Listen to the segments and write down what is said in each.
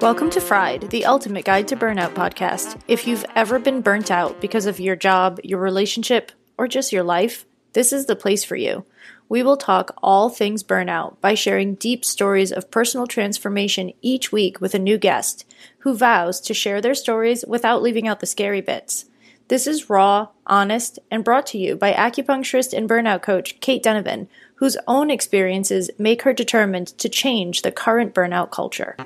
Welcome to Fried, the ultimate guide to burnout podcast. If you've ever been burnt out because of your job, your relationship, or just your life, this is the place for you. We will talk all things burnout by sharing deep stories of personal transformation each week with a new guest who vows to share their stories without leaving out the scary bits. This is raw, honest, and brought to you by acupuncturist and burnout coach Kate Donovan, whose own experiences make her determined to change the current burnout culture.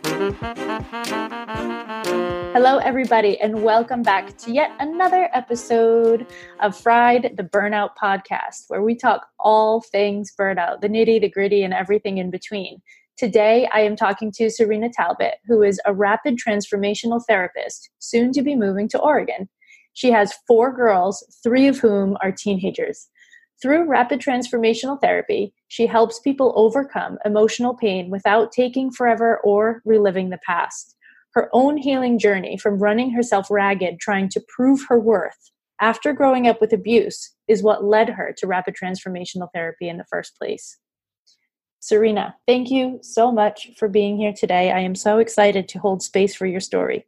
Hello, everybody, and welcome back to yet another episode of Fried, the Burnout Podcast, where we talk all things burnout, the nitty, the gritty, and everything in between. Today, I am talking to Cyrina Talbott, who is a rapid transformational therapist, soon to be moving to Oregon. She has four girls, three of whom are teenagers. Through rapid transformational therapy, she helps people overcome emotional pain without taking forever or reliving the past. Her own healing journey from running herself ragged trying to prove her worth after growing up with abuse is what led her to rapid transformational therapy in the first place. Cyrina, thank you so much for being here today. I am so excited to hold space for your story.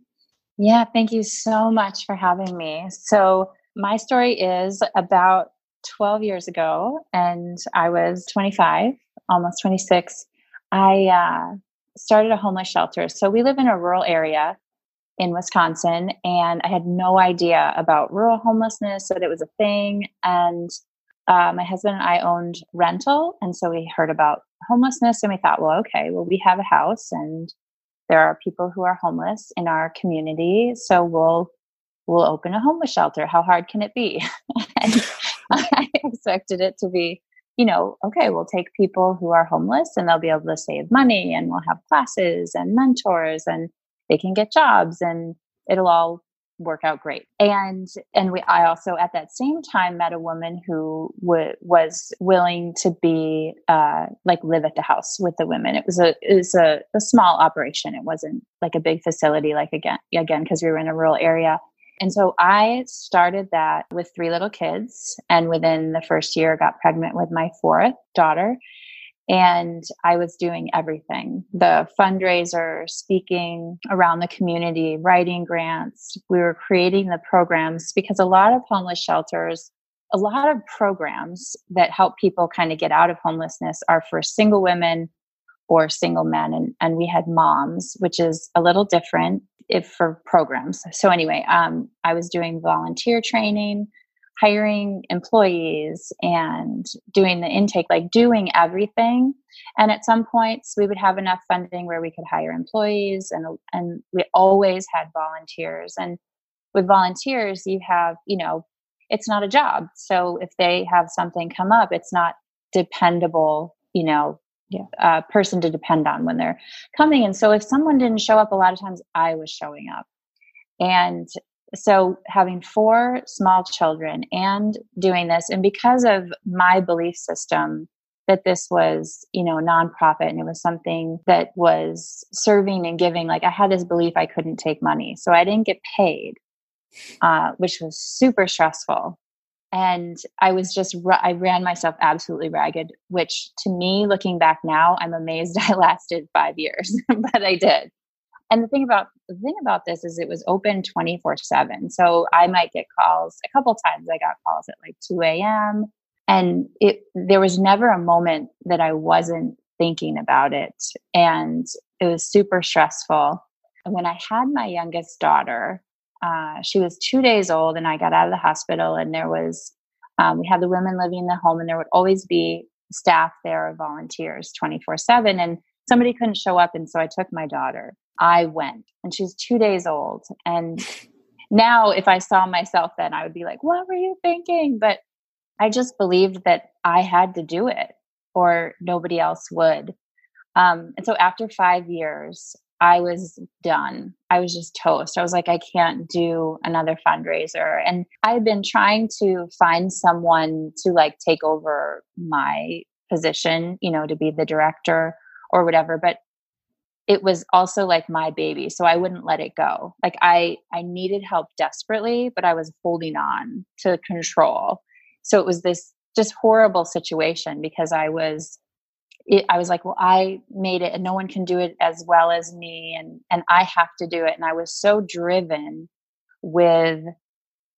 Yeah, thank you so much for having me. So, my story is about 12 years ago, and I was 25, almost 26. I uh, started a homeless shelter. So, we live in a rural area in Wisconsin, and I had no idea about rural homelessness, that it was a thing. And uh, my husband and I owned rental, and so we heard about homelessness, and we thought, well, okay, well, we have a house, and there are people who are homeless in our community so we'll we'll open a homeless shelter how hard can it be and i expected it to be you know okay we'll take people who are homeless and they'll be able to save money and we'll have classes and mentors and they can get jobs and it'll all work out great. And and we I also at that same time met a woman who w- was willing to be uh, like live at the house with the women. It was a it was a, a small operation. It wasn't like a big facility like again again because we were in a rural area. And so I started that with three little kids and within the first year got pregnant with my fourth daughter and I was doing everything the fundraiser, speaking around the community, writing grants. We were creating the programs because a lot of homeless shelters, a lot of programs that help people kind of get out of homelessness are for single women or single men. And, and we had moms, which is a little different if for programs. So, anyway, um, I was doing volunteer training hiring employees and doing the intake, like doing everything. And at some points, we would have enough funding where we could hire employees, and and we always had volunteers. And with volunteers, you have you know, it's not a job. So if they have something come up, it's not dependable. You know, yeah. uh, person to depend on when they're coming. And so if someone didn't show up, a lot of times I was showing up. And so having four small children and doing this and because of my belief system that this was you know a nonprofit and it was something that was serving and giving like i had this belief i couldn't take money so i didn't get paid uh, which was super stressful and i was just i ran myself absolutely ragged which to me looking back now i'm amazed i lasted five years but i did and the thing about the thing about this is it was open 24 7. So I might get calls a couple times. I got calls at like 2 a.m. And it there was never a moment that I wasn't thinking about it. And it was super stressful. And when I had my youngest daughter, uh, she was two days old, and I got out of the hospital, and there was um, we had the women living in the home, and there would always be staff there, volunteers, twenty four seven, and somebody couldn't show up, and so I took my daughter. I went and she's two days old. And now, if I saw myself then, I would be like, what were you thinking? But I just believed that I had to do it or nobody else would. Um, and so after five years, I was done. I was just toast. I was like, I can't do another fundraiser. And I've been trying to find someone to like take over my position, you know, to be the director or whatever. But it was also like my baby. So I wouldn't let it go. Like I I needed help desperately, but I was holding on to control. So it was this just horrible situation because I was it, I was like, well, I made it and no one can do it as well as me and and I have to do it and I was so driven with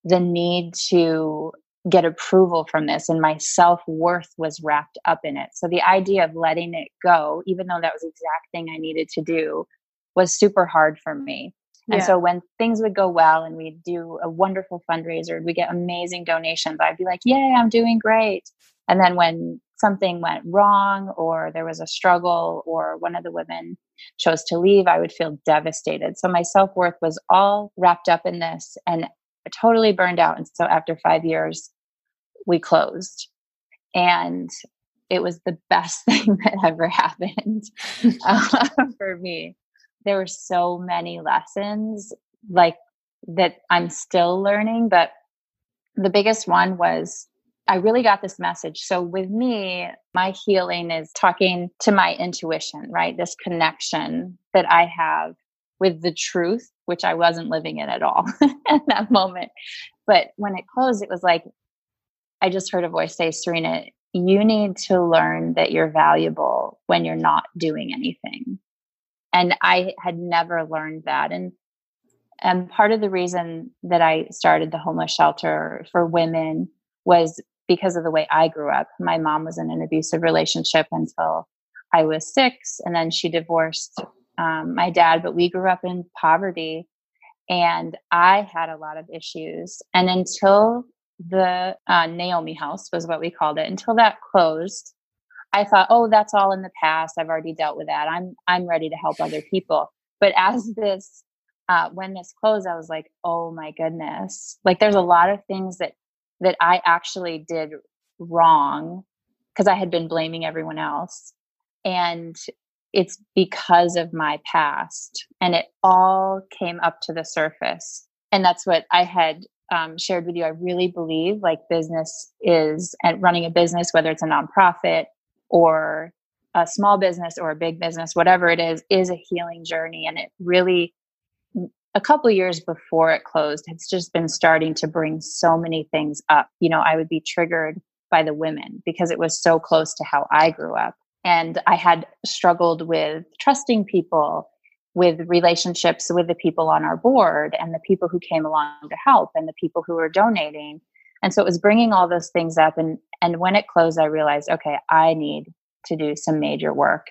the need to get approval from this and my self-worth was wrapped up in it. So the idea of letting it go even though that was the exact thing I needed to do was super hard for me. And yeah. so when things would go well and we'd do a wonderful fundraiser, and we get amazing donations, I'd be like, Yay, I'm doing great. And then when something went wrong or there was a struggle or one of the women chose to leave, I would feel devastated. So my self worth was all wrapped up in this and totally burned out. And so after five years, we closed. And it was the best thing that ever happened uh, for me. There were so many lessons like that I'm still learning, but the biggest one was I really got this message. So with me, my healing is talking to my intuition, right? This connection that I have with the truth, which I wasn't living in at all at that moment. But when it closed, it was like, I just heard a voice say, Cyrina, you need to learn that you're valuable when you're not doing anything. And I had never learned that. And and part of the reason that I started the homeless shelter for women was because of the way I grew up. My mom was in an abusive relationship until I was six, and then she divorced um, my dad, but we grew up in poverty. And I had a lot of issues. And until the uh, Naomi house was what we called it, until that closed, I thought, oh, that's all in the past. I've already dealt with that. I'm I'm ready to help other people. But as this uh, when this closed, I was like, oh my goodness. Like there's a lot of things that that I actually did wrong because I had been blaming everyone else. And it's because of my past. And it all came up to the surface. And that's what I had um, shared with you. I really believe like business is, and running a business, whether it's a nonprofit or a small business or a big business, whatever it is, is a healing journey. And it really a couple years before it closed, it's just been starting to bring so many things up. You know, I would be triggered by the women because it was so close to how I grew up. And I had struggled with trusting people, with relationships with the people on our board and the people who came along to help and the people who were donating. And so it was bringing all those things up. And, and when it closed, I realized, okay, I need to do some major work.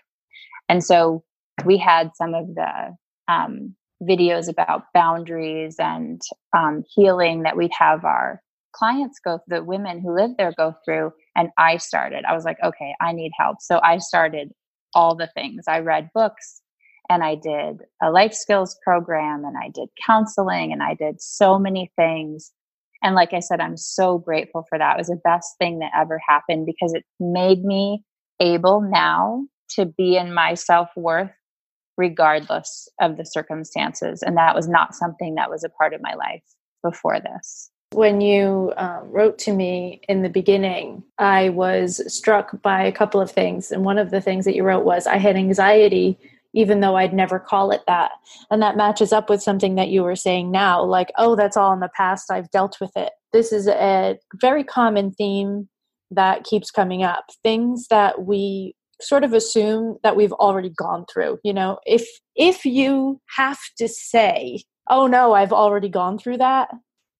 And so we had some of the um, videos about boundaries and um, healing that we'd have our clients go the women who live there go through and i started. I was like okay i need help. So i started all the things. I read books and i did a life skills program and i did counseling and i did so many things. And like i said i'm so grateful for that. It was the best thing that ever happened because it made me able now to be in my self-worth regardless of the circumstances. And that was not something that was a part of my life before this. When you um, wrote to me in the beginning, I was struck by a couple of things. And one of the things that you wrote was I had anxiety, even though I'd never call it that. And that matches up with something that you were saying now like, oh, that's all in the past. I've dealt with it. This is a very common theme that keeps coming up. Things that we sort of assume that we've already gone through you know? If if you have to say oh no i've already gone through that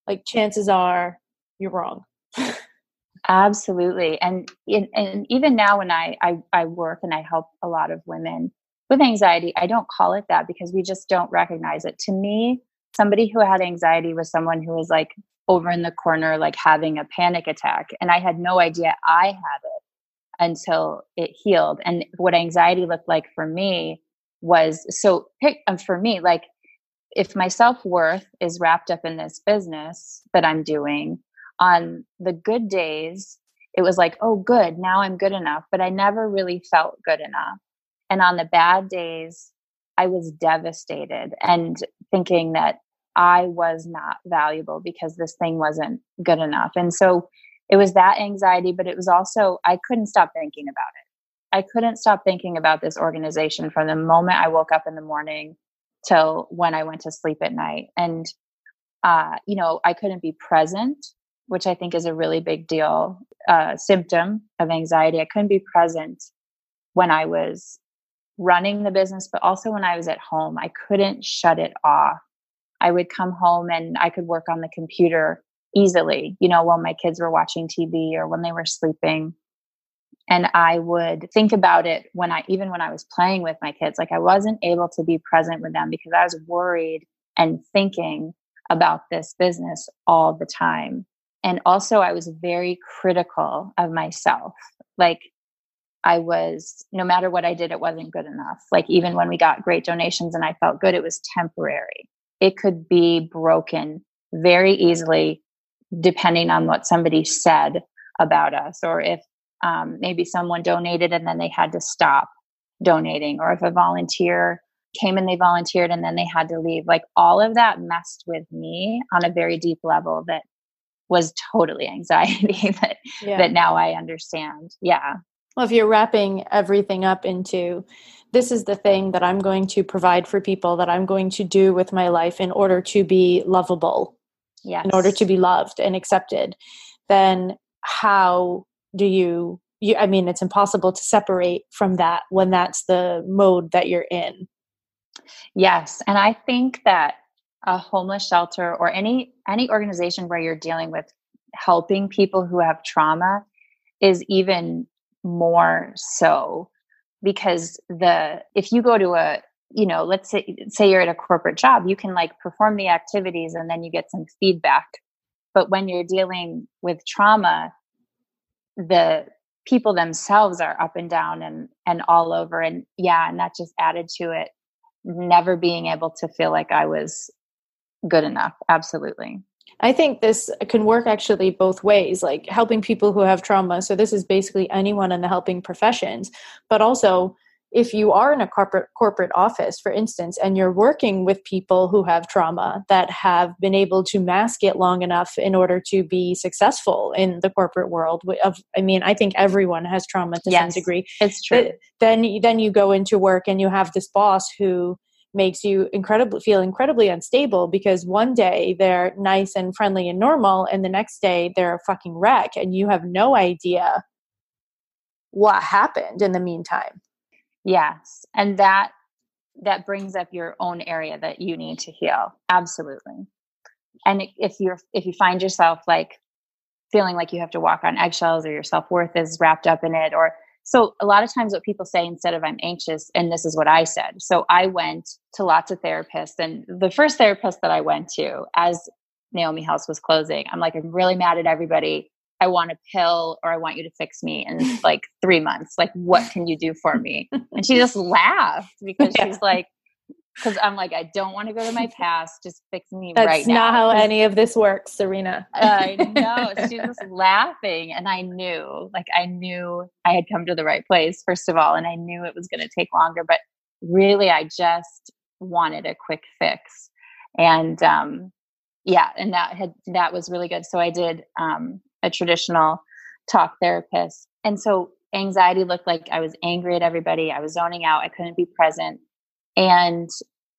like chances are you're wrong. Absolutely. And and even now when I, I i work and i help a lot of women with anxiety i don't call it that because we just don't recognize it. To me somebody who had anxiety was someone who was like over in the corner like having a panic attack and i had no idea i had it until it healed. And what anxiety looked like for me was so pick um, for me, like if my self worth is wrapped up in this business that I'm doing, on the good days, it was like, oh, good, now I'm good enough. But I never really felt good enough. And on the bad days, I was devastated and thinking that I was not valuable because this thing wasn't good enough. And so it was that anxiety, but it was also, I couldn't stop thinking about it. I couldn't stop thinking about this organization from the moment I woke up in the morning till when I went to sleep at night. And, uh, you know, I couldn't be present, which I think is a really big deal, uh, symptom of anxiety. I couldn't be present when I was running the business, but also when I was at home. I couldn't shut it off. I would come home and I could work on the computer easily, you know, while my kids were watching TV or when they were sleeping. And I would think about it when I, even when I was playing with my kids, like I wasn't able to be present with them because I was worried and thinking about this business all the time. And also, I was very critical of myself. Like, I was, no matter what I did, it wasn't good enough. Like, even when we got great donations and I felt good, it was temporary. It could be broken very easily depending on what somebody said about us or if um, maybe someone donated and then they had to stop donating or if a volunteer came and they volunteered and then they had to leave. Like all of that messed with me on a very deep level that was totally anxiety that yeah. that now i understand. Yeah. Well if you're wrapping everything up into this is the thing that i'm going to provide for people that i'm going to do with my life in order to be lovable yes. in order to be loved and accepted then how do you you i mean it's impossible to separate from that when that's the mode that you're in yes and i think that a homeless shelter or any any organization where you're dealing with helping people who have trauma is even more so because the if you go to a you know let's say say you're at a corporate job you can like perform the activities and then you get some feedback. But when you're dealing with trauma the people themselves are up and down and and all over and yeah and that just added to it never being able to feel like i was good enough absolutely. I think this can work actually both ways like helping people who have trauma. So this is basically anyone in the helping professions but also if you are in a corporate corporate office for instance and you're working with people who have trauma that have been able to mask it long enough in order to be successful in the corporate world of i mean i think everyone has trauma to yes, some degree. it's true. then then you go into work and you have this boss who makes you incredibly feel incredibly unstable because one day they're nice and friendly and normal and the next day they're a fucking wreck and you have no idea what happened in the meantime Yes. And that that brings up your own area that you need to heal. Absolutely. And if you're if you find yourself like feeling like you have to walk on eggshells or your self-worth is wrapped up in it or so a lot of times what people say instead of I'm anxious and this is what I said. So I went to lots of therapists and the first therapist that I went to as Naomi House was closing, I'm like I'm really mad at everybody. I want a pill or I want you to fix me in like three months. Like, what can you do for me? And she just laughed because yeah. she's like, because I'm like, I don't want to go to my past. Just fix me That's right now. That's not how any of this works, Cyrina. I know. She's just laughing. And I knew, like, I knew I had come to the right place, first of all. And I knew it was going to take longer. But really, I just wanted a quick fix. And, um, yeah, and that had, that was really good. So I did, um, a traditional talk therapist. And so anxiety looked like I was angry at everybody. I was zoning out. I couldn't be present. And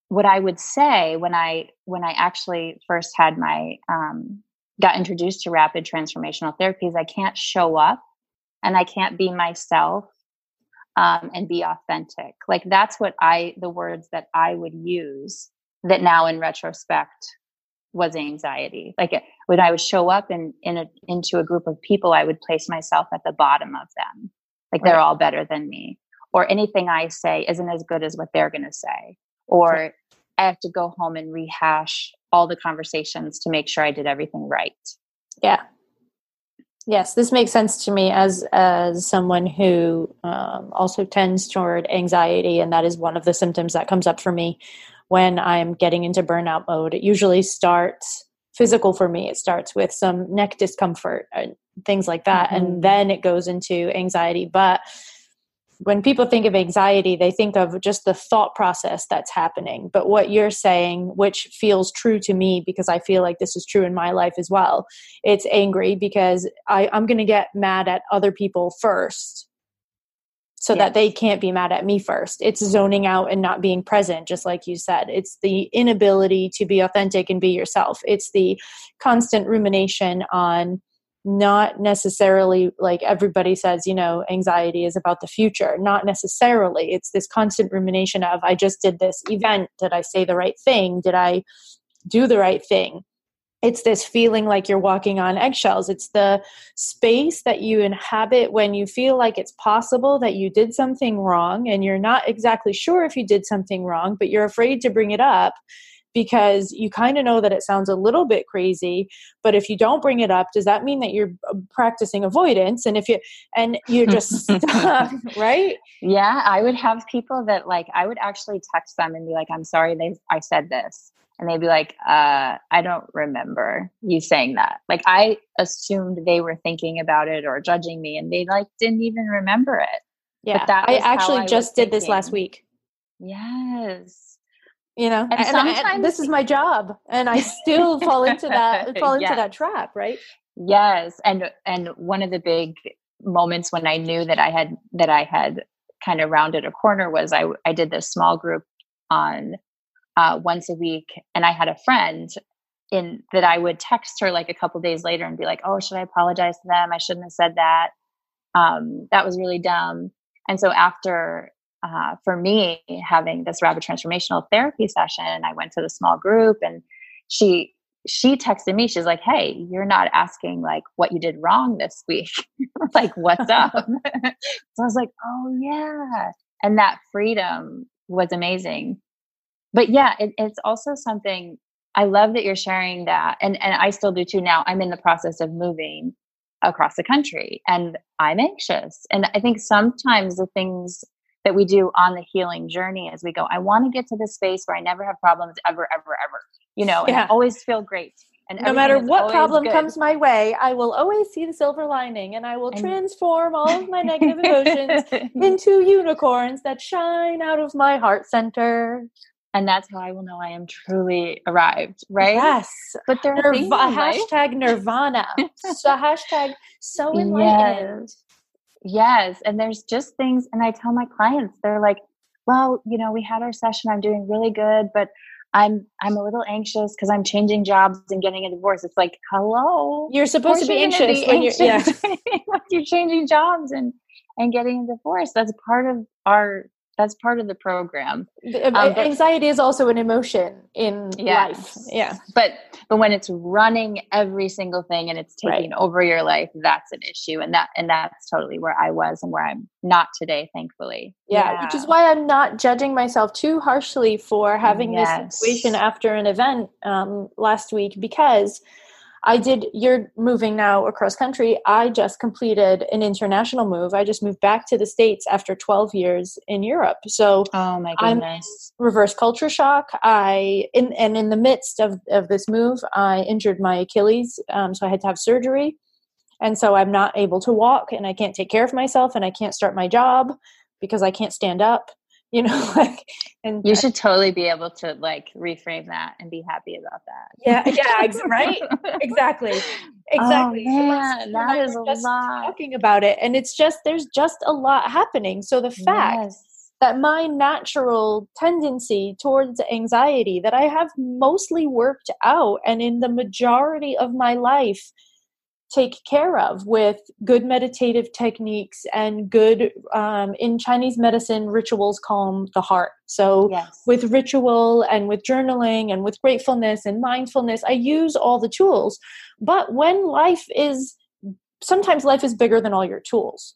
what I would say when I when I actually first had my um, got introduced to rapid transformational therapies, I can't show up and I can't be myself um, and be authentic. Like that's what I the words that I would use that now in retrospect was anxiety. Like uh, when I would show up in, in a, into a group of people, I would place myself at the bottom of them. Like right. they're all better than me. Or anything I say isn't as good as what they're going to say. Or right. I have to go home and rehash all the conversations to make sure I did everything right. Yeah. Yes, this makes sense to me as as someone who um, also tends toward anxiety, and that is one of the symptoms that comes up for me when I'm getting into burnout mode. It usually starts physical for me. It starts with some neck discomfort and things like that. Mm-hmm. And then it goes into anxiety. But when people think of anxiety, they think of just the thought process that's happening. But what you're saying, which feels true to me because I feel like this is true in my life as well, it's angry because I, I'm going to get mad at other people first so yes. that they can't be mad at me first. It's zoning out and not being present, just like you said. It's the inability to be authentic and be yourself. It's the constant rumination on not necessarily like everybody says, you know, anxiety is about the future. Not necessarily. It's this constant rumination of, I just did this event. Did I say the right thing? Did I do the right thing? It's this feeling like you're walking on eggshells. It's the space that you inhabit when you feel like it's possible that you did something wrong and you're not exactly sure if you did something wrong, but you're afraid to bring it up because you kind of know that it sounds a little bit crazy but if you don't bring it up does that mean that you're uh, practicing avoidance? And if you and you're just stuck right? Yeah i would have people that like i would actually text them and be like i'm sorry they i said this and they'd be like uh i don't remember you saying that. Like i assumed they were thinking about it or judging me and they like didn't even remember it. Yeah. that i actually just did this last week. Yes. You know and, and, sometimes, and this is my job and i still fall into that fall into yes. that trap right? Yes and and one of the big moments when i knew that i had that i had kind of rounded a corner was i i did this small group on uh, once a week and i had a friend in that i would text her like a couple days later and be like oh should i apologize to them? I shouldn't have said that. Um, that was really dumb. And so after uh, for me having this rapid transformational therapy session i went to the small group and she she texted me. She's like hey you're not asking like what you did wrong this week. Like what's up? So i was like oh yeah. And that freedom was amazing but yeah it, it's also something i love that you're sharing that and and i still do too now i'm in the process of moving across the country and i'm anxious and i think sometimes the things that we do on the healing journey as we go. I want to get to this space where I never have problems ever, ever, ever. You know, and. I always feel great. And no matter what problem good. comes my way, I will always see the silver lining and I will and transform all of my negative emotions into unicorns that shine out of my heart center. And that's how I will know I am truly arrived, right? Yes. But there are Nirv- hashtag nirvana. so hashtag so enlightened. Yes. Yes. And there's just things, and I tell my clients, they're like, well, you know, we had our session, I'm doing really good, but I'm I'm a little anxious because I'm changing jobs and getting a divorce. It's like, hello. You're supposed to be anxious be when anxious you're yeah. when you're changing jobs and and getting a divorce. That's part of our that's part of the program. Um, anxiety is also an emotion in life. Yeah. But but when it's running every single thing and it's taking right. over your life, that's an issue. And that and that's totally where I was and where I'm not today, thankfully. Yeah, yeah. which is why I'm not judging myself too harshly for having yes. this situation after an event um, last week because I did, you're moving now across country. I just completed an international move. I just moved back to the States after 12 years in Europe. So, oh my goodness. I'm reverse culture shock. I, in, and in the midst of, of this move, I injured my Achilles. Um, so I had to have surgery. And so I'm not able to walk and I can't take care of myself and I can't start my job because I can't stand up you know like and you should totally be able to like reframe that and be happy about that. Yeah yeah ex- right? Exactly. Exactly. Oh, man, that is a lot. talking about it and it's just there's just a lot happening. So the fact yes. that my natural tendency towards anxiety that i have mostly worked out and in the majority of my life take care of with good meditative techniques and good um, in chinese medicine rituals calm the heart. So yes. with ritual and with journaling and with gratefulness and mindfulness i use all the tools. But when life is sometimes life is bigger than all your tools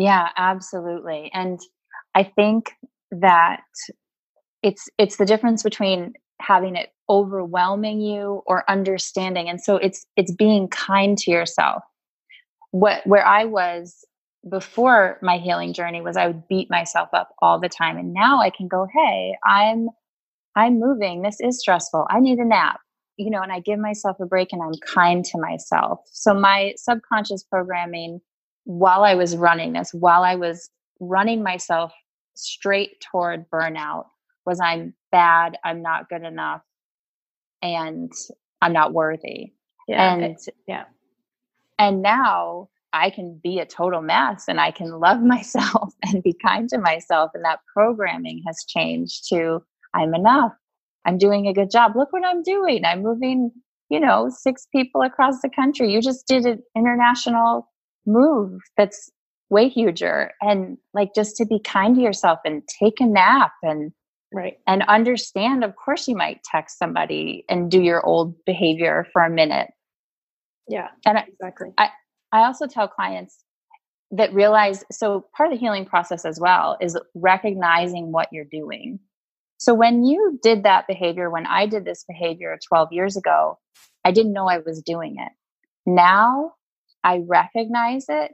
Yeah, absolutely. And I think that it's it's the difference between having it overwhelming you or understanding. And so it's it's being kind to yourself. What where I was before my healing journey was I would beat myself up all the time. And now I can go, hey, I'm I'm moving. This is stressful. I need a nap. You know, and I give myself a break and I'm kind to myself. So my subconscious programming while I was running this, while I was running myself straight toward burnout, was I'm bad, I'm not good enough, and I'm not worthy. Yeah. And yeah. And now I can be a total mess and I can love myself and be kind to myself. And that programming has changed to I'm enough. I'm doing a good job. Look what I'm doing. I'm moving, you know, six people across the country. You just did an international move that's way huger and like just to be kind to yourself and take a nap and right. and understand of course you might text somebody and do your old behavior for a minute. Yeah and exactly. I i also tell clients that realize so part of the healing process as well is recognizing what you're doing. So when you did that behavior when i did this behavior 12 years ago i didn't know i was doing it. Now I recognize it,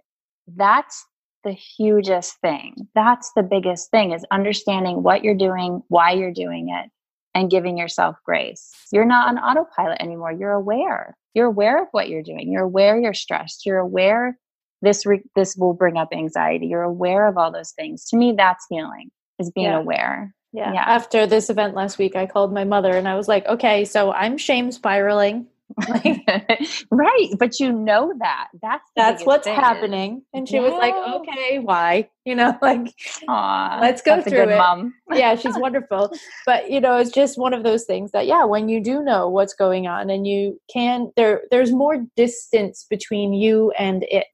that's the hugest thing. That's the biggest thing is understanding what you're doing, why you're doing it, and giving yourself grace. You're not on autopilot anymore. You're aware. You're aware of what you're doing. You're aware you're stressed. You're aware this re- this will bring up anxiety. You're aware of all those things. To me, that's healing. Is being Yeah. aware. yeah. Yeah. after this event last week i called my mother and i was like okay so i'm shame spiraling right, but you know that. That's that's what's thing happening and she was like okay why you know like Aw, Let's go through it. mom. yeah, she's wonderful. But you know, it's just one of those things that yeah, when you do know what's going on and you can there there's more distance between you and it.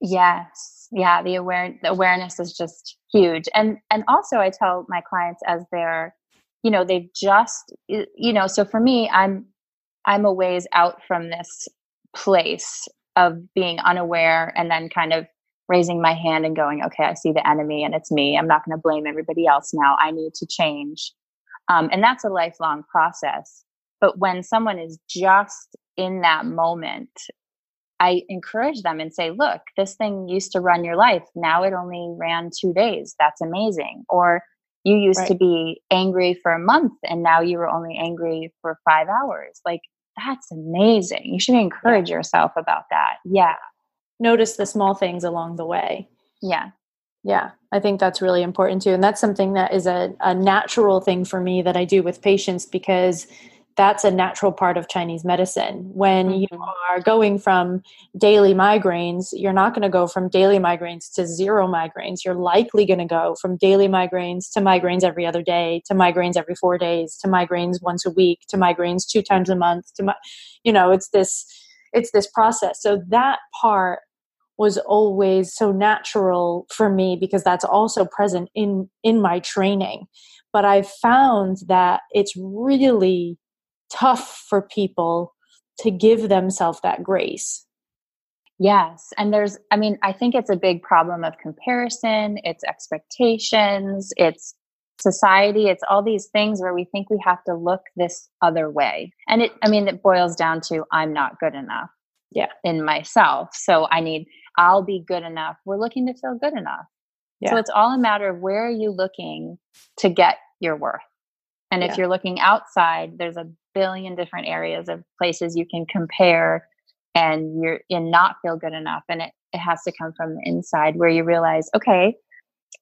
Yes. Yeah, the aware the awareness is just huge. And and also I tell my clients as they're you know, they've just you know, so for me I'm I'm a ways out from this place of being unaware and then kind of raising my hand and going, okay, I see the enemy and it's me. I'm not going to blame everybody else now. I need to change. Um, and that's a lifelong process. But when someone is just in that moment, I encourage them and say, look, this thing used to run your life. Now it only ran two days. That's amazing. Or you used to be angry for a month and now you were only angry for five hours. Like, that's amazing. You should encourage yourself about that. Yeah. Notice the small things along the way. Yeah. Yeah, I think that's really important too. And that's something that is a, a natural thing for me that I do with patients because that's a natural part of Chinese medicine. When you Mhm. are going from daily migraines, you're not going to go from daily migraines to zero migraines. You're likely going to go from daily migraines to migraines every other day, to migraines every four days, to migraines once a week, to migraines two times a month. To mi- you know, it's this it's this process. So that part was always so natural for me because that's also present in in my training but i found that it's really tough for people to give themselves that grace Yes. And there's, I mean, I think it's a big problem of comparison, it's expectations, it's society, it's all these things where we think we have to look this other way. And it, I mean, it boils down to I'm not good enough. Yeah. In myself. So I need, I'll be good enough. We're looking to feel good enough. Yeah. So it's all a matter of where are you looking to get your worth. And if you're looking outside, there's a billion different areas of places you can compare and you're in not feel good enough and it, it has to come from the inside where you realize okay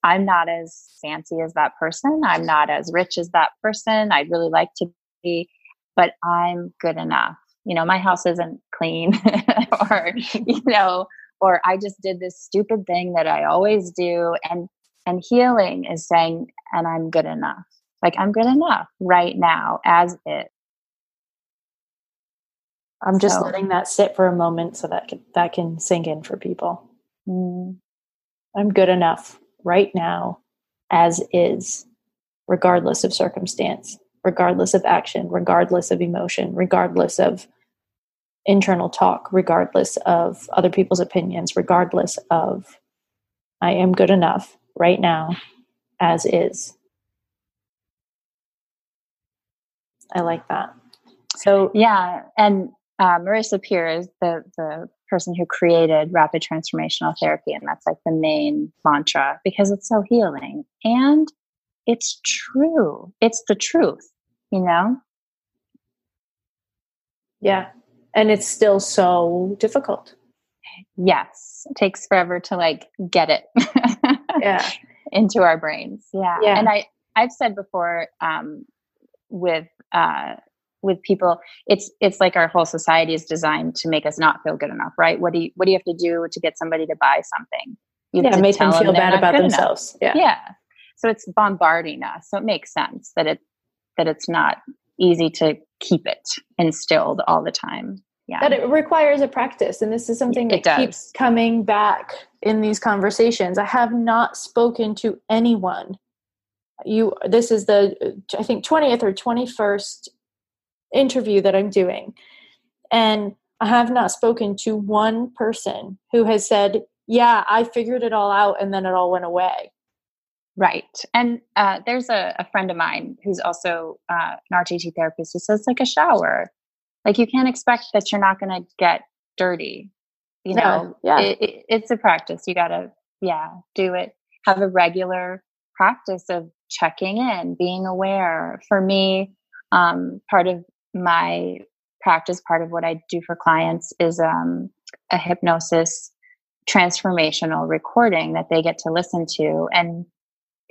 i'm not as fancy as that person i'm not as rich as that person i'd really like to be but i'm good enough. You know my house isn't clean or you know or i just did this stupid thing that i always do and and healing is saying and i'm good enough like i'm good enough right now as it I'm just so. letting that sit for a moment so that can, that can sink in for people. Mm. I'm good enough right now as is, regardless of circumstance, regardless of action, regardless of emotion, regardless of internal talk, regardless of other people's opinions, regardless of I am good enough right now as is. I like that. So yeah, and uh, Marissa Peer is the the person who created rapid transformational therapy, and that's like the main mantra because it's so healing and it's true. It's the truth, you know. Yeah, and it's still so difficult. Yes, it takes forever to like get it. yeah, into our brains. Yeah, yeah. And I I've said before um, with uh, with people it's it's like our whole society is designed to make us not feel good enough right? What do you what do you have to do to get somebody to buy something? You yeah make them feel them bad about themselves enough. yeah. Yeah. So it's bombarding us. So it makes sense that it that it's not easy to keep it instilled all the time. Yeah. But it requires a practice and this is something that keeps coming back in these conversations. I have not spoken to anyone you this is the i think 20th or 21st interview that I'm doing. And I have not spoken to one person who has said, Yeah, I figured it all out and then it all went away. Right. And uh, there's a, a, friend of mine who's also uh, an RTT therapist who says, like a shower. Like you can't expect that you're not going to get dirty. You know, yeah. It, it, it's a practice. You got to, yeah, do it. Have a regular practice of checking in, being aware. For me, um, part of my practice, part of what I do for clients is um, a hypnosis transformational recording that they get to listen to. And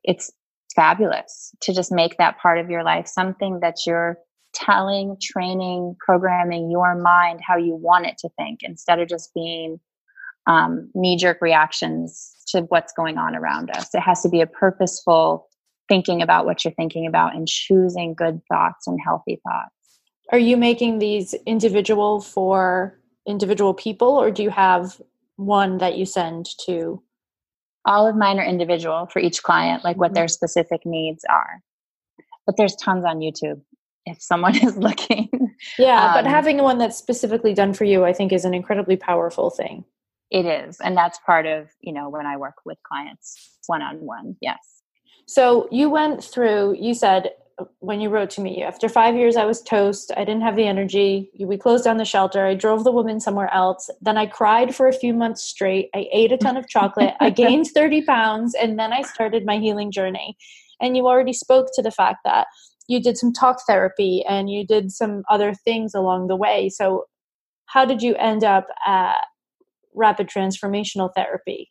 it's fabulous to just make that part of your life something that you're telling, training, programming your mind how you want it to think instead of just being um, knee jerk reactions to what's going on around us. It has to be a purposeful thinking about what you're thinking about and choosing good thoughts and healthy thoughts. Are you making these individual for individual people or do you have one that you send to? All of mine are individual for each client, like what mm-hmm. their specific needs are. But there's tons on YouTube if someone is looking. Yeah, um, but having one that's specifically done for you, I think, is an incredibly powerful thing. It is. And that's part of, you know, when I work with clients one on one. Yes. So you went through, you said when you wrote to me after five years i was toast. I didn't have the energy. We closed down the shelter. I drove the woman somewhere else. Then i cried for a few months straight. I ate a ton of chocolate. I gained 30 pounds and then i started my healing journey. And you already spoke to the fact that you did some talk therapy and you did some other things along the way. So how did you end up at rapid transformational therapy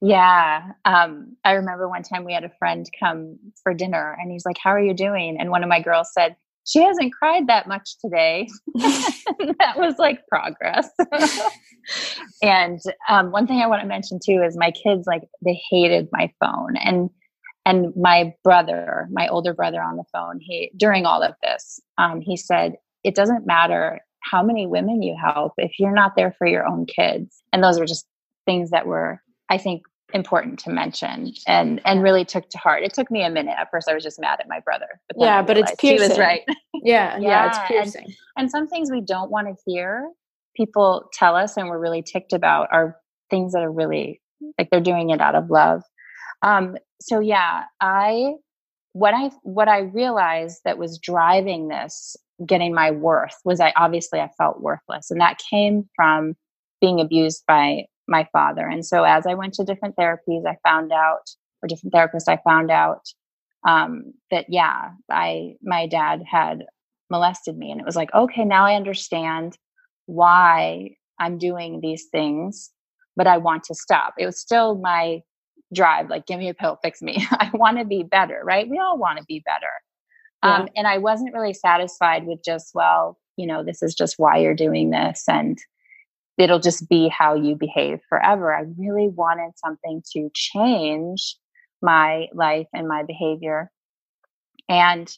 yeah. Um, I remember one time we had a friend come for dinner and he's like, How are you doing? And one of my girls said, She hasn't cried that much today. that was like progress. and um, one thing I want to mention too is my kids, like, they hated my phone. And and my brother, my older brother on the phone, he during all of this, um, he said, It doesn't matter how many women you help if you're not there for your own kids. And those were just things that were I think important to mention and and really took to heart. It took me a minute. At first I was just mad at my brother. But yeah, but it's piercing. She was right. yeah, yeah, yeah, it's piercing. And, and some things we don't want to hear people tell us and we're really ticked about are things that are really like they're doing it out of love. Um so yeah, I what I what I realized that was driving this getting my worth was I obviously I felt worthless and that came from being abused by my father. And so as I went to different therapies, I found out, or different therapists, I found out um, that yeah, I my dad had molested me, and it was like, okay, now I understand why I'm doing these things, but I want to stop. It was still my drive like, give me a pill, fix me. I want to be better, right? We all want to be better. Yeah. Um, and I wasn't really satisfied with just, well, you know, this is just why you're doing this. And it'll just be how you behave forever. I really wanted something to change my life and my behavior. And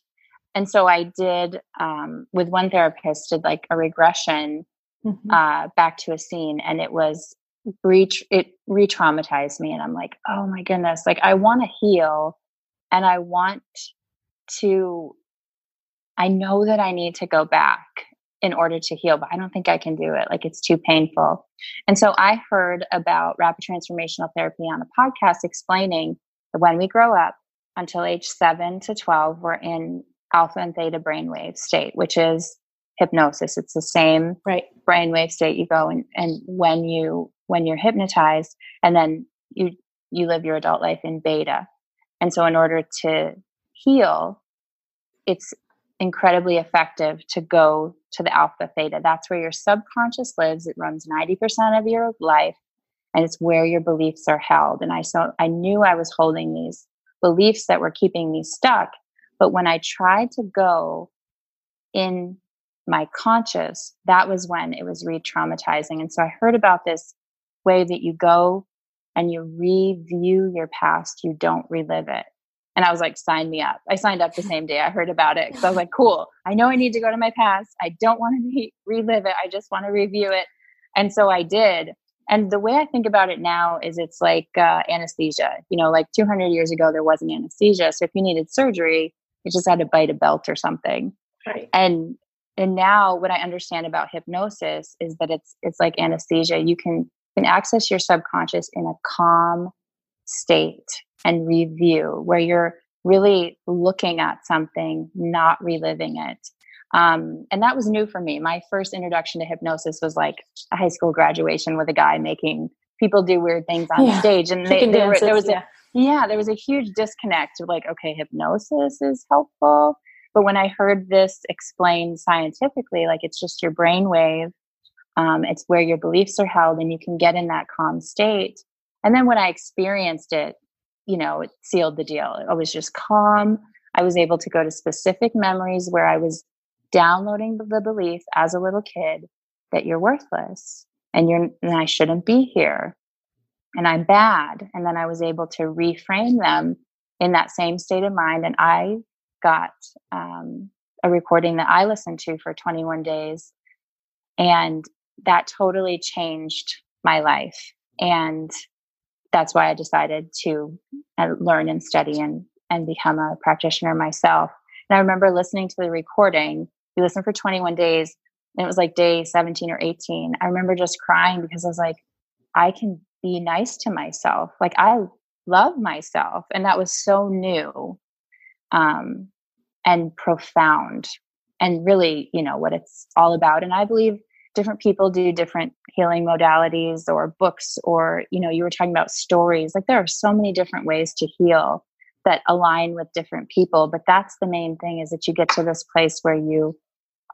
and so I did um, with one therapist did like a regression mm-hmm. uh, back to a scene, and it was re it re-traumatized me, and I'm like, oh my goodness, like I want to heal, and I want to. I know that I need to go back in order to heal, but I don't think I can do it. Like it's too painful. And so I heard about rapid transformational therapy on a podcast explaining that when we grow up until age seven to 12, we're in alpha and theta brainwave state, which is hypnosis. It's the same right. brainwave state you go and, and when you when you're hypnotized and then you you live your adult life in beta. And so in order to heal, it's incredibly effective to go to the alpha theta. That's where your subconscious lives. It runs 90% of your life and it's where your beliefs are held. And I so I knew I was holding these beliefs that were keeping me stuck but when I tried to go in my conscious, that was when it was re traumatizing. And so I heard about this way that you go and you review your past, you don't relive it. And I was like, sign me up. I signed up the same day I heard about it because I was like, cool. I know I need to go to my past. I don't want to re- relive it. I just want to review it. And so I did. And the way I think about it now is it's like uh, anesthesia. You know, like 200 years ago, there wasn't anesthesia. So if you needed surgery, you just had to bite a belt or something. Right. And and now what I understand about hypnosis is that it's it's like anesthesia. You can can access your subconscious in a calm state and review where you're really looking at something, not reliving it. Um, and that was new for me. My first introduction to hypnosis was like a high school graduation with a guy making people do weird things on yeah. stage, and they, they were, there was yeah. a yeah, there was a huge disconnect of like, okay, hypnosis is helpful. But when I heard this explained scientifically, like it's just your brain wave, um, it's where your beliefs are held, and you can get in that calm state. And then when I experienced it, you know, it sealed the deal. I was just calm. I was able to go to specific memories where I was downloading the belief as a little kid that you're worthless and you're and I shouldn't be here and I'm bad. And then I was able to reframe them in that same state of mind. And I got um, a recording that I listened to for 21 days. And that totally changed my life. And that's why I decided to uh, learn and study and, and become a practitioner myself. And I remember listening to the recording. We listened for 21 days, and it was like day 17 or 18. I remember just crying because I was like, I can be nice to myself. Like I love myself. And that was so new um, and profound and really, you know, what it's all about. And I believe different people do different healing modalities or books or, you know, you were talking about stories. Like there are so many different ways to heal that align with different people. But that's the main thing is that you get to this place where you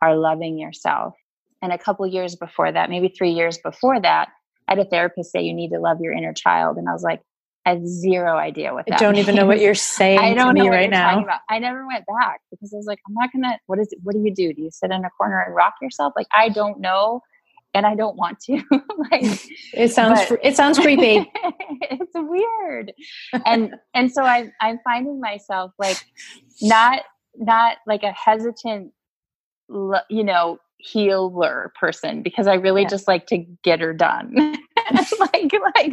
are loving yourself. And a couple years before that, maybe three years before that, I had a therapist say you need to love your inner child, and I was like, I have zero idea what that. I don't means. even know what you're saying I don't know right now. I never went back because I was like, I'm not gonna. What is it? What do you do? Do you sit in a corner and rock yourself? Like I don't know, and I don't want to. like it sounds. But, it sounds creepy. it's weird, and and so I I'm finding myself like not not like a hesitant, you know, healer person because I really yeah. just like to get her done. like like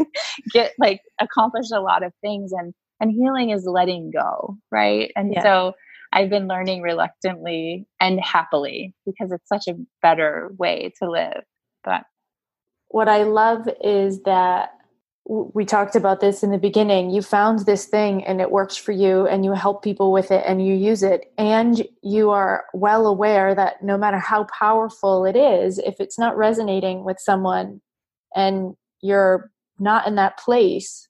get like accomplish a lot of things and and healing is letting go, right? And yeah. so I've been learning reluctantly and happily because it's such a better way to live. But what I love is that we talked about this in the beginning you found this thing and it works for you and you help people with it and you use it and you are well aware that no matter how powerful it is if it's not resonating with someone and you're not in that place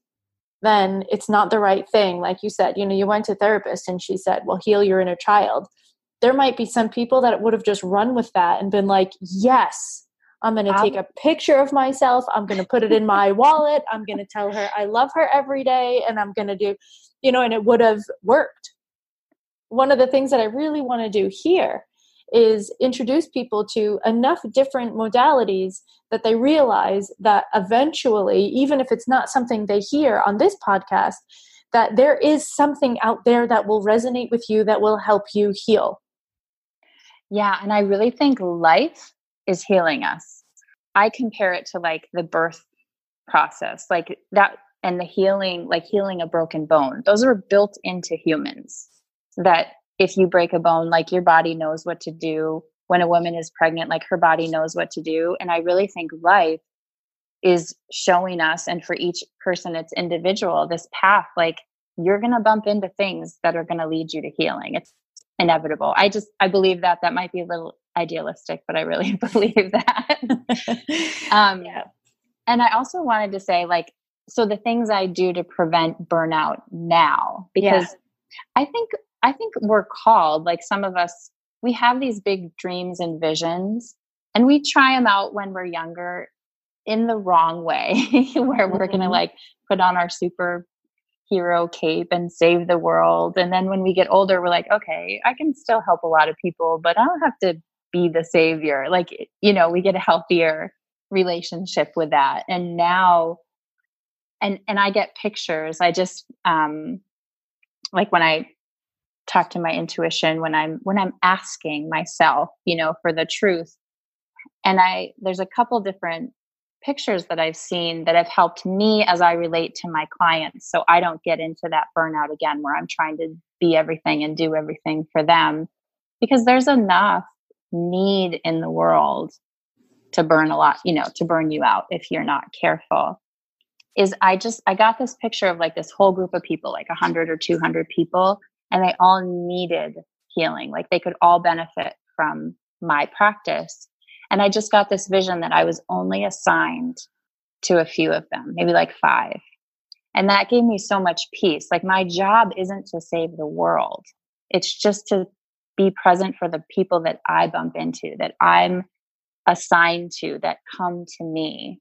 then it's not the right thing like you said you know you went to therapist and she said well heal your inner child there might be some people that would have just run with that and been like yes I'm going to um take a picture of myself. I'm going to put it in my wallet. I'm going to tell her I love her every day and I'm going to do, you know, and it would have worked. One of the things that I really want to do here is introduce people to enough different modalities that they realize that eventually, even if it's not something they hear on this podcast, that there is something out there that will resonate with you that will help you heal. Yeah, and I really think life is healing us. I compare it to like the birth process, like that, and the healing, like healing a broken bone. Those are built into humans. That if you break a bone, like your body knows what to do. When a woman is pregnant, like her body knows what to do. And I really think life is showing us, and for each person, it's individual, this path. Like you're going to bump into things that are going to lead you to healing. It's inevitable. I just, I believe that. That might be a little idealistic, but I really believe that. um, yeah. And I also wanted to say, like, so the things I do to prevent burnout now, because yeah. I think I think we're called, like some of us, we have these big dreams and visions, and we try them out when we're younger in the wrong way, where we're going to mm-hmm. like put on our super hero cape and save the world. And then when we get older, we're like, okay, I can still help a lot of people, but I don't have to be the savior. Like, you know, we get a healthier relationship with that. And now, and and I get pictures. I just um like when I talk to my intuition when i'm when i'm asking myself you know for the truth. And i there's a couple different pictures that i've seen that have helped me as i relate to my clients so i don't get into that burnout again where i'm trying to be everything and do everything for them because there's enough need in the world to burn a lot you know to burn you out if you're not careful. Is i just i got this picture of like this whole group of people like 100 or 200 people and they all needed healing. Like they could all benefit from my practice. And I just got this vision that I was only assigned to a few of them, maybe like five. And that gave me so much peace. Like my job isn't to save the world, it's just to be present for the people that I bump into, that I'm assigned to, that come to me.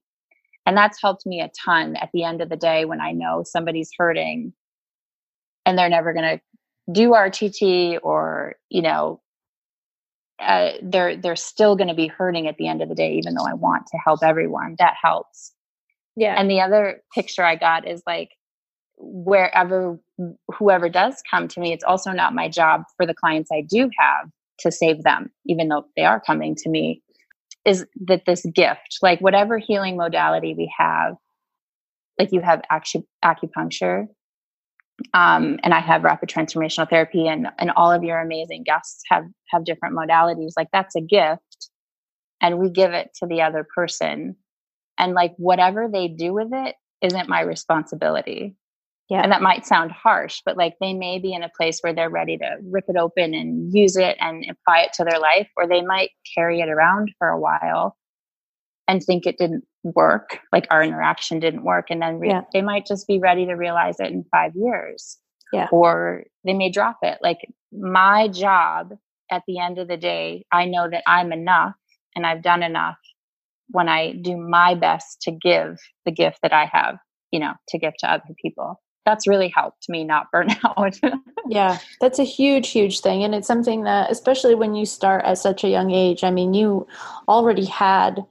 And that's helped me a ton at the end of the day when I know somebody's hurting and they're never going to do RTT or, you know, uh, they're they're still going to be hurting at the end of the day, even though I want to help everyone. That helps. Yeah. And the other picture I got is like wherever whoever does come to me, it's also not my job for the clients I do have to save them, even though they are coming to me. Is that this gift, like whatever healing modality we have, like you have acu- acupuncture, um, and I have rapid transformational therapy, and and all of your amazing guests have have different modalities. Like that's a gift, and we give it to the other person, and like whatever they do with it isn't my responsibility. Yeah, and that might sound harsh, but like they may be in a place where they're ready to rip it open and use it and apply it to their life, or they might carry it around for a while and think it didn't work like our interaction didn't work and then re- yeah. they might just be ready to realize it in five years. Yeah. Or they may drop it. Like my job at the end of the day i know that i'm enough and i've done enough when i do my best to give the gift that i have you know to give to other people. That's really helped me not burn out. Yeah that's a huge huge thing and it's something that especially when you start at such a young age i mean you already had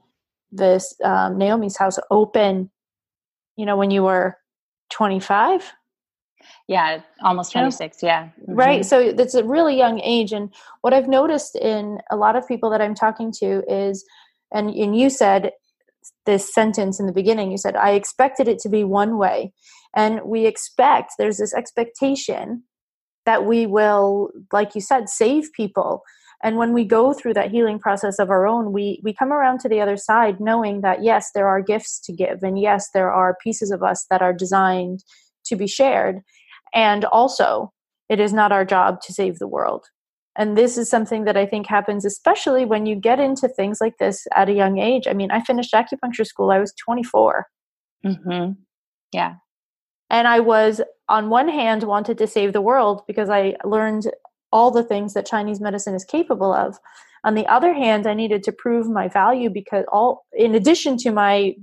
this um, Naomi's house open, you know, when you were 25? Yeah, almost 26. Yeah. Mm-hmm. Right. So it's a really young age. And what I've noticed in a lot of people that I'm talking to is, and, and you said this sentence in the beginning, you said, I expected it to be one way. And we expect, there's this expectation that we will, like you said, save people and when we go through that healing process of our own we we come around to the other side knowing that yes there are gifts to give and yes there are pieces of us that are designed to be shared. And also it is not our job to save the world. And this is something that i think happens especially when you get into things like this at a young age. I mean i finished acupuncture school. I was 24 mm-hmm. yeah. And i was on one hand wanted to save the world because i learned all the things that Chinese medicine is capable of. On the other hand, I needed to prove my value because all in addition to my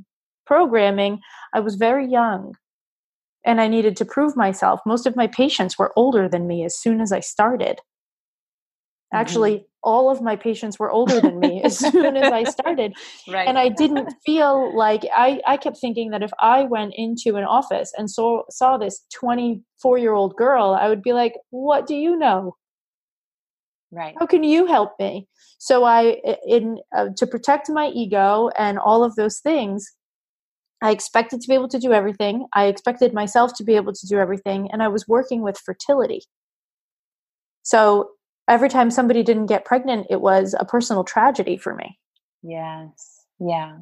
programming, I was very young and I needed to prove myself. Most of my patients were older than me as soon as I started. Actually, mm-hmm. all of my patients were older than me as soon as I started. Right. And I didn't feel like I, I kept thinking that if I went into an office and saw saw this 24 year old girl, I would be like, What do you know? Right. How can you help me? So I, in uh, to protect my ego and all of those things, I expected to be able to do everything. I expected myself to be able to do everything, and I was working with fertility. So every time somebody didn't get pregnant, it was a personal tragedy for me. Yes. Yeah.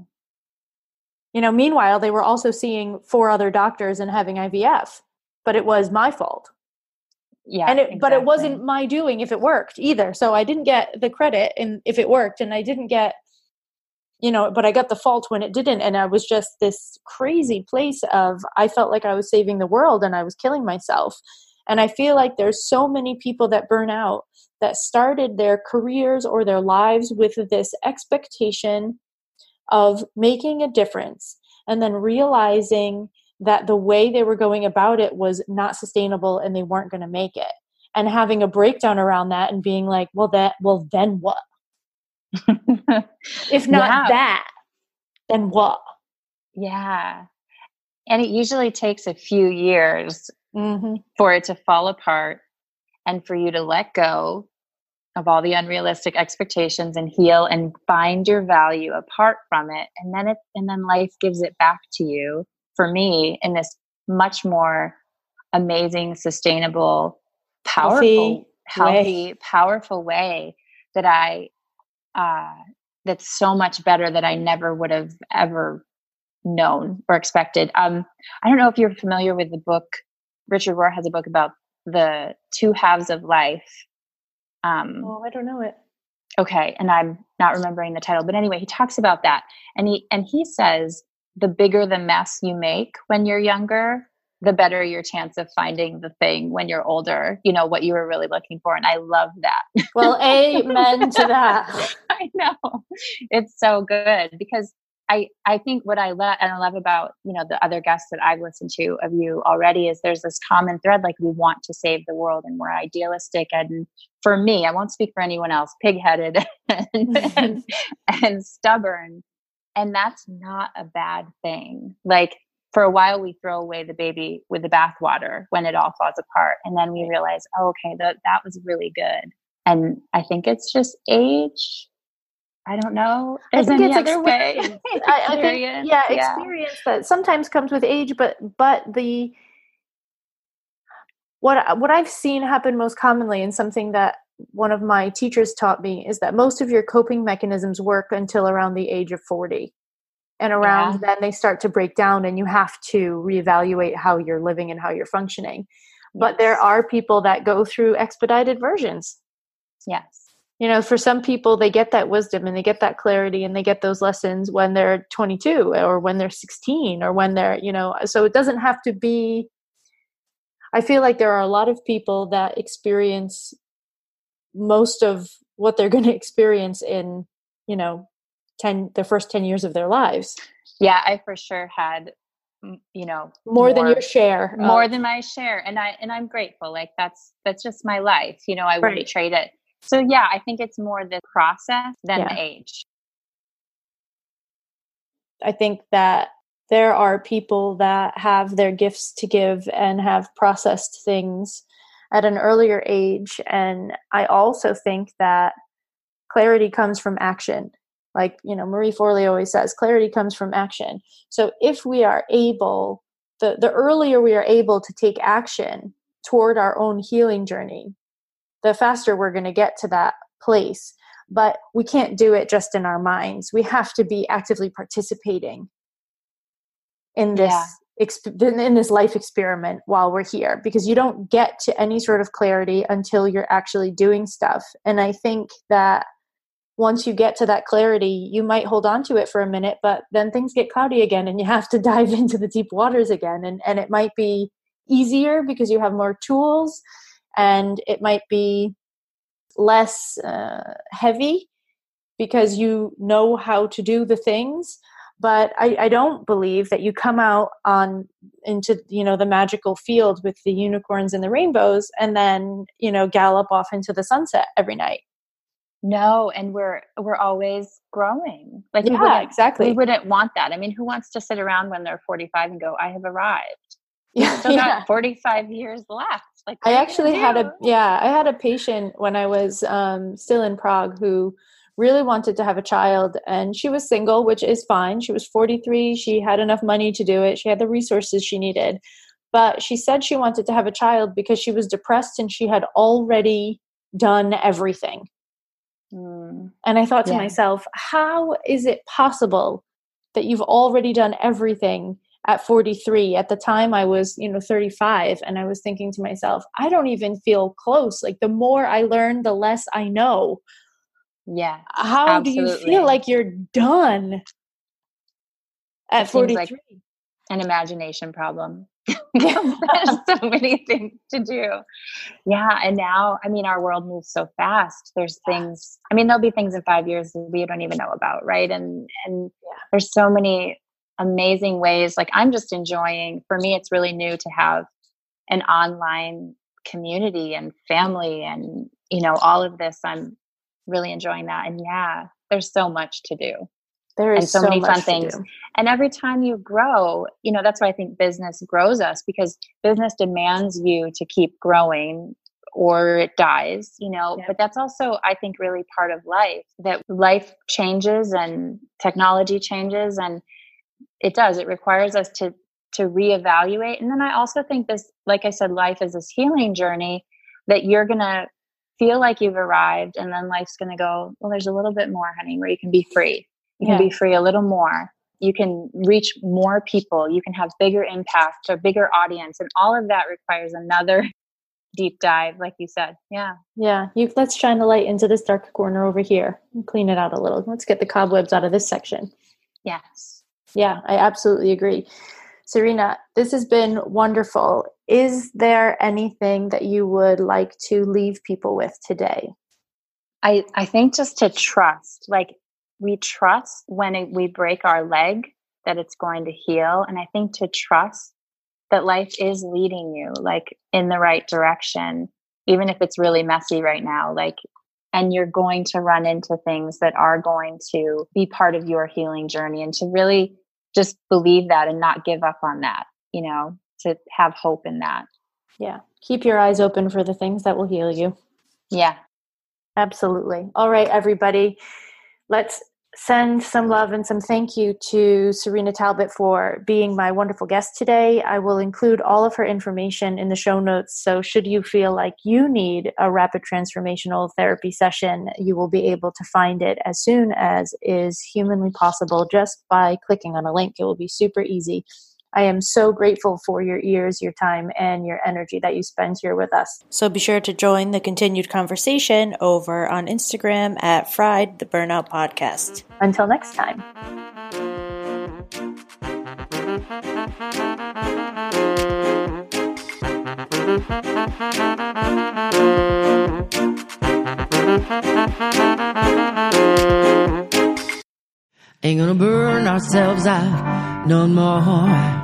You know, meanwhile, they were also seeing four other doctors and having IVF, but it was my fault. Yeah. And it, exactly. but it wasn't my doing if it worked either. So I didn't get the credit and if it worked and I didn't get you know, but I got the fault when it didn't and I was just this crazy place of I felt like I was saving the world and I was killing myself. And I feel like there's so many people that burn out that started their careers or their lives with this expectation of making a difference and then realizing that the way they were going about it was not sustainable and they weren't going to make it. And having a breakdown around that and being like well that well then what? If not yeah. that then what? Yeah. And it usually takes a few years mm-hmm. for it to fall apart and for you to let go of all the unrealistic expectations and heal and find your value apart from it. And then it and then life gives it back to you for me in this much more amazing sustainable powerful healthy, healthy powerful way that i uh that's so much better that i never would have ever known or expected. Um i don't know if you're familiar with the book richard rohr has a book about the two halves of life. Um, oh, I don't know it. Okay, and I'm not remembering the title, but anyway, he talks about that, and he and he says the bigger the mess you make when you're younger, the better your chance of finding the thing when you're older. You know what you were really looking for, and I love that. Well, amen to that. I know it's so good because I I think what I love and I love about you know the other guests that I've listened to of you already is there's this common thread like we want to save the world and we're idealistic and for me I won't speak for anyone else pigheaded and, and, and stubborn and that's not a bad thing like for a while we throw away the baby with the bathwater when it all falls apart and then we realize oh okay that that was really good and I think it's just age I don't know. There's I think it's experience. I, I think, yeah, yeah, experience that sometimes comes with age, but but the what what I've seen happen most commonly, and something that one of my teachers taught me is that most of your coping mechanisms work until around the age of forty, and around yeah. then they start to break down, and you have to reevaluate how you're living and how you're functioning. Yes. But there are people that go through expedited versions. Yes you know for some people they get that wisdom and they get that clarity and they get those lessons when they're 22 or when they're 16 or when they're you know so it doesn't have to be i feel like there are a lot of people that experience most of what they're going to experience in you know 10 the first 10 years of their lives yeah i for sure had you know more, more, than your share more of, than my share and i and i'm grateful like that's that's just my life you know i wouldn't right. trade it so yeah, I think it's more the process than yeah. the age. I think that there are people that have their gifts to give and have processed things at an earlier age. And I also think that clarity comes from action. Like, you know, Marie Forleo always says, clarity comes from action. So if we are able, the, the earlier we are able to take action toward our own healing journey, the faster we're going to get to that place. But we can't do it just in our minds. We have to be actively participating in this yeah. In this life experiment while we're here because you don't get to any sort of clarity until you're actually doing stuff. And I think that once you get to that clarity, you might hold on to it for a minute, but then things get cloudy again and you have to dive into the deep waters again. And, and it might be easier because you have more tools and it might be less uh, heavy because you know how to do the things but I, I, don't believe that you come out on into you know the magical field with the unicorns and the rainbows and then you know gallop off into the sunset every night. No and we're we're always growing. Like yeah exactly. we wouldn't want that. I mean who wants to sit around when they're 45 and go i have arrived. Yeah, still yeah. got 45 years left. Like i actually had a yeah i had a patient when i was um, still in prague who really wanted to have a child and she was single which is fine. She was 43 she had enough money to do it. She had the resources she needed. But she said she wanted to have a child because she was depressed and she had already done everything. Mm. and i thought to yeah. myself how is it possible that you've already done everything at 43 at the time i was you know 35 and i was thinking to myself i don't even feel close. Like the more i learn the less i know yeah. How absolutely. do you feel like you're done at 43? Like an imagination problem. There's so many things to do. Yeah. And now, I mean, our world moves so fast. There's things, I mean, there'll be things in five years we don't even know about, right? And, and yeah. there's so many amazing ways. Like, I'm just enjoying, for me, it's really new to have an online community and family and, you know, all of this. I'm really enjoying that. And yeah, there's so much to do. There is so, so many fun things. And every time you grow, you know, that's why I think business grows us because business demands you to keep growing or it dies, you know. Yeah. But that's also, I think, really part of life that life changes and technology changes and it does. It requires us to to reevaluate. And then I also think this, like I said, life is this healing journey that you're gonna feel like you've arrived and then life's going to go well there's a little bit more honey where you can be free. You yeah. can be free a little more. You can reach more people. You can have bigger impact or bigger audience and all of that requires another deep dive like you said. Yeah. Yeah you let's shine the light into this dark corner over here and clean it out a little. Let's get the cobwebs out of this section. Yes. Yeah i absolutely agree Cyrina, this has been wonderful. Is there anything that you would like to leave people with today? I, I think just to trust, like we trust when it, we break our leg that it's going to heal. And I think to trust that life is leading you like in the right direction, even if it's really messy right now, like, and you're going to run into things that are going to be part of your healing journey and to really just believe that and not give up on that, you know, to have hope in that. Yeah. Keep your eyes open for the things that will heal you. Yeah. Absolutely. All right, everybody. Let's send some love and some thank you to Cyrina Talbott for being my wonderful guest today. I will include all of her information in the show notes. So, should you feel like you need a rapid transformational therapy session, you will be able to find it as soon as is humanly possible just by clicking on a link. It will be super easy. I am so grateful for your ears, your time, and your energy that you spend here with us. So be sure to join the continued conversation over on Instagram at Fried the Burnout Podcast. Until next time. Ain't gonna burn ourselves out no more.